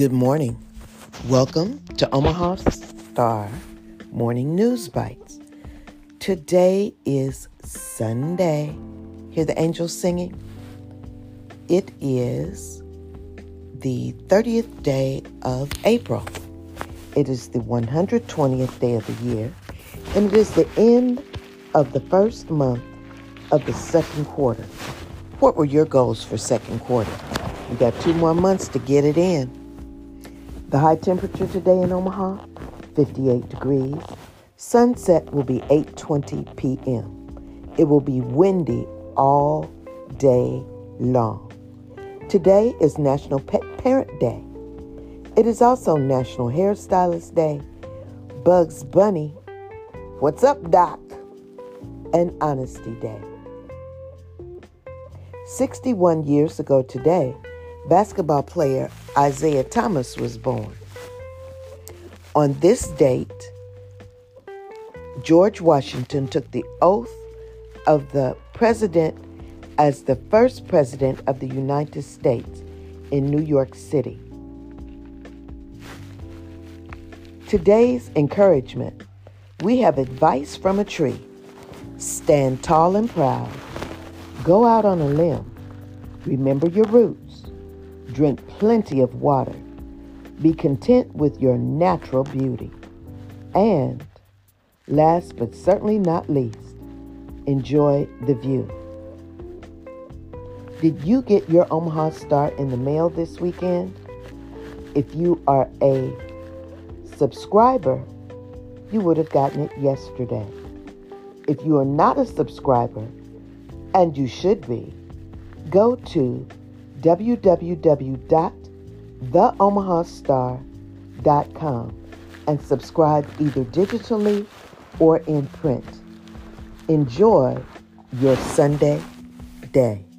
Good morning. Welcome to Omaha Star Morning News Bytes. Today is Sunday. Hear the angels singing? It is the 30th day of April. It is the 120th day of the year, and it is the end of the first month of the second quarter. What were your goals for second quarter? You got two more months to get it in. The high temperature today in Omaha, 58 degrees. Sunset will be 8:20 p.m. It will be windy all day long. Today is National Pet Parent Day. It is also National Hairstylist Day, Bugs Bunny, What's up, Doc? and Honesty Day. 61 years ago today, basketball player Isaiah Thomas was born. On this date, George Washington took the oath of the president as the first president of the United States in New York City. Today's encouragement we have advice from a tree. Stand tall and proud. Go out on a limb. Remember your roots. Drink plenty of water. Be content with your natural beauty. And, last but certainly not least, enjoy the view. Did you get your Omaha Star in the mail this weekend? If you are a subscriber, you would have gotten it yesterday. If you are not a subscriber, and you should be, go to www.theomahastar.com and subscribe either digitally or in print. Enjoy your Sunday day.